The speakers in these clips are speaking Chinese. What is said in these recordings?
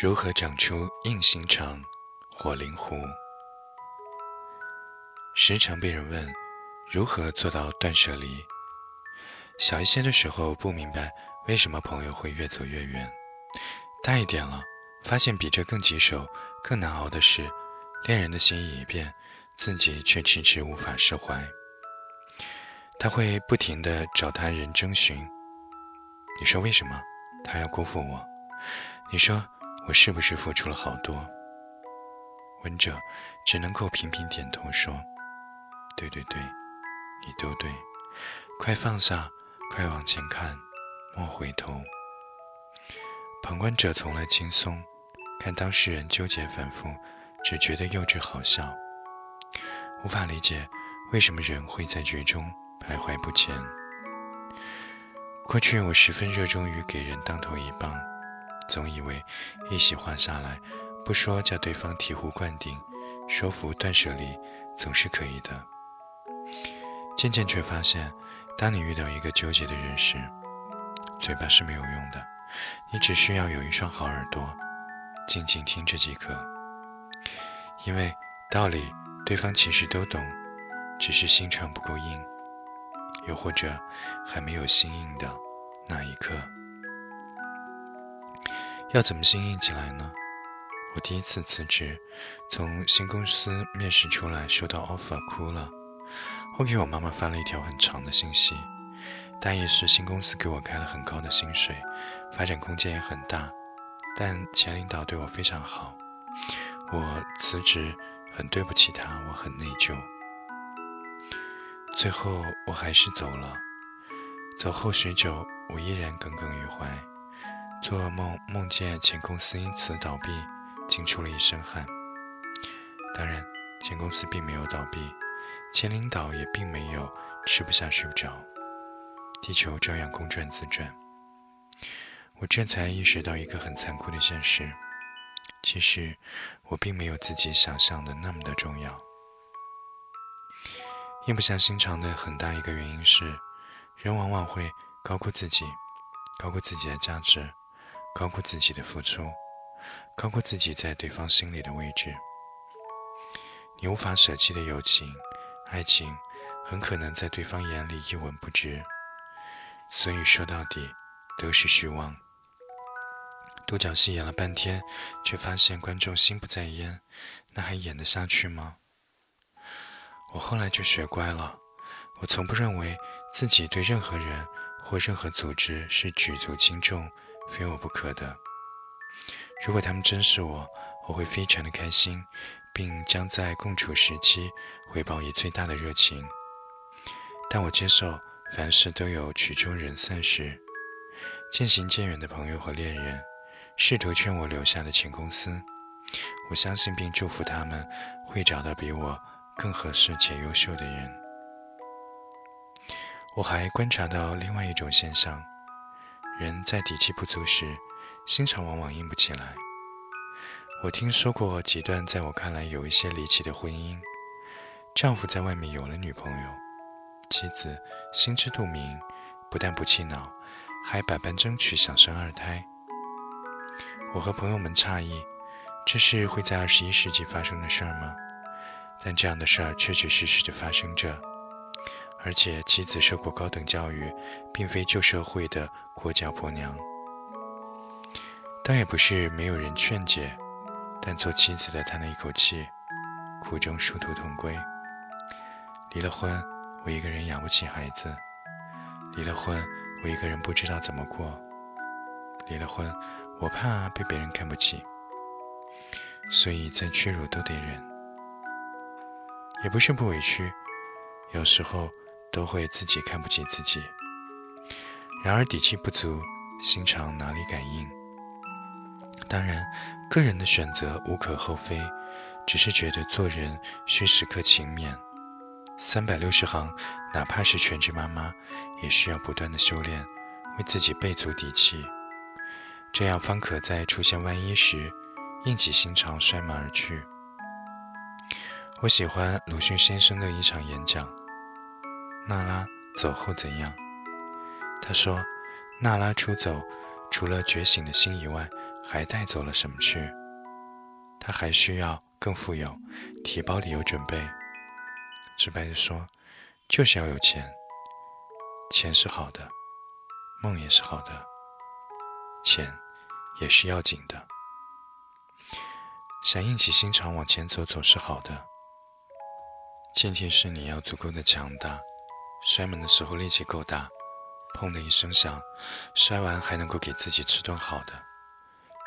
如何长出硬心肠、火灵狐？时常被人问如何做到断舍离。小一些的时候不明白为什么朋友会越走越远，大一点了，发现比这更棘手、更难熬的是，恋人的心意已变，自己却迟迟无法释怀。他会不停地找他人征询。你说为什么他要辜负我？你说。我是不是付出了好多？闻者只能够频频点头说：“对对对，你都对。快放下，快往前看，莫回头。”旁观者从来轻松，看当事人纠结反复，只觉得幼稚好笑，无法理解为什么人会在局中徘徊不前。过去我十分热衷于给人当头一棒。总以为一席话下来，不说叫对方醍醐灌顶，说服断舍离总是可以的。渐渐却发现，当你遇到一个纠结的人时，嘴巴是没有用的，你只需要有一双好耳朵，静静听着即可。因为道理对方其实都懂，只是心肠不够硬，又或者还没有心硬的那一刻。要怎么心硬起来呢？我第一次辞职，从新公司面试出来，收到 offer 哭了。我给我妈妈发了一条很长的信息，大意是新公司给我开了很高的薪水，发展空间也很大，但前领导对我非常好。我辞职很对不起他，我很内疚。最后我还是走了。走后许久，我依然耿耿于怀。做噩梦，梦见前公司因此倒闭，惊出了一身汗。当然，前公司并没有倒闭，前领导也并没有吃不下睡不着，地球照样公转自转。我这才意识到一个很残酷的现实：其实我并没有自己想象的那么的重要。咽不下心肠的很大一个原因是，人往往会高估自己，高估自己的价值。高估自己的付出，高估自己在对方心里的位置。你无法舍弃的友情、爱情，很可能在对方眼里一文不值。所以说到底，都是虚妄。独角戏演了半天，却发现观众心不在焉，那还演得下去吗？我后来就学乖了，我从不认为自己对任何人或任何组织是举足轻重。非我不可的。如果他们真是我，我会非常的开心，并将在共处时期回报以最大的热情。但我接受凡事都有曲终人散时。渐行渐远的朋友和恋人，试图劝我留下的前公司，我相信并祝福他们会找到比我更合适且优秀的人。我还观察到另外一种现象。人在底气不足时，心肠往往硬不起来。我听说过几段在我看来有一些离奇的婚姻：丈夫在外面有了女朋友，妻子心知肚明，不但不气恼，还百般争取想生二胎。我和朋友们诧异，这是会在二十一世纪发生的事儿吗？但这样的事儿确确实实的发生着。而且妻子受过高等教育，并非旧社会的裹脚婆娘。倒也不是没有人劝解，但做妻子的叹了一口气，苦中殊途同归。离了婚，我一个人养不起孩子；离了婚，我一个人不知道怎么过；离了婚，我怕被别人看不起，所以再屈辱都得忍。也不是不委屈，有时候。都会自己看不起自己，然而底气不足，心肠哪里敢硬？当然，个人的选择无可厚非，只是觉得做人需时刻勤勉。三百六十行，哪怕是全职妈妈，也需要不断的修炼，为自己备足底气，这样方可在出现万一时，硬起心肠摔马而去。我喜欢鲁迅先生的一场演讲。娜拉走后怎样？他说：“娜拉出走，除了觉醒的心以外，还带走了什么去？他还需要更富有，提包里有准备。直白的说，就是要有钱。钱是好的，梦也是好的，钱也是要紧的。想硬起心肠往前走总是好的，前提是你要足够的强大，摔门的时候力气够大，砰的一声响，摔完还能够给自己吃顿好的。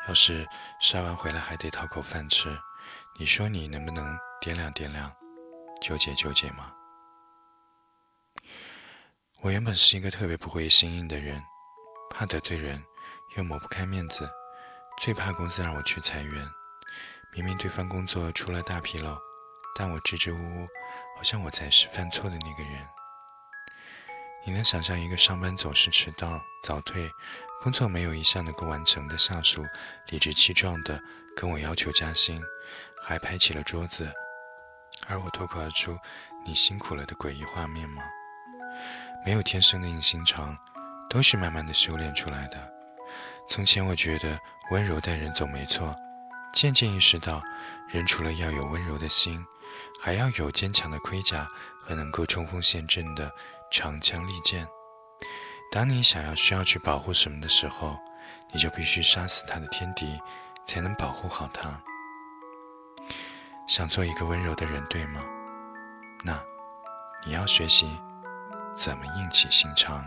要是摔完回来还得讨口饭吃，你说你能不能掂量掂量，纠结纠结吗？我原本是一个特别不会心硬的人，怕得罪人，又抹不开面子，最怕公司让我去裁员。明明对方工作出了大纰漏，但我支支吾吾，好像我才是犯错的那个人。你能想象一个上班总是迟到、早退，工作没有一项能够完成的下属，理直气壮地跟我要求加薪，还拍起了桌子，而我脱口而出“你辛苦了”的诡异画面吗？没有天生的硬心肠，都是慢慢的修炼出来的。从前我觉得温柔待人总没错，渐渐意识到，人除了要有温柔的心，还要有坚强的盔甲和能够冲锋陷阵的长枪利剑。当你想要需要去保护什么的时候，你就必须杀死他的天敌，才能保护好他。想做一个温柔的人，对吗？那你要学习。怎么硬起心肠？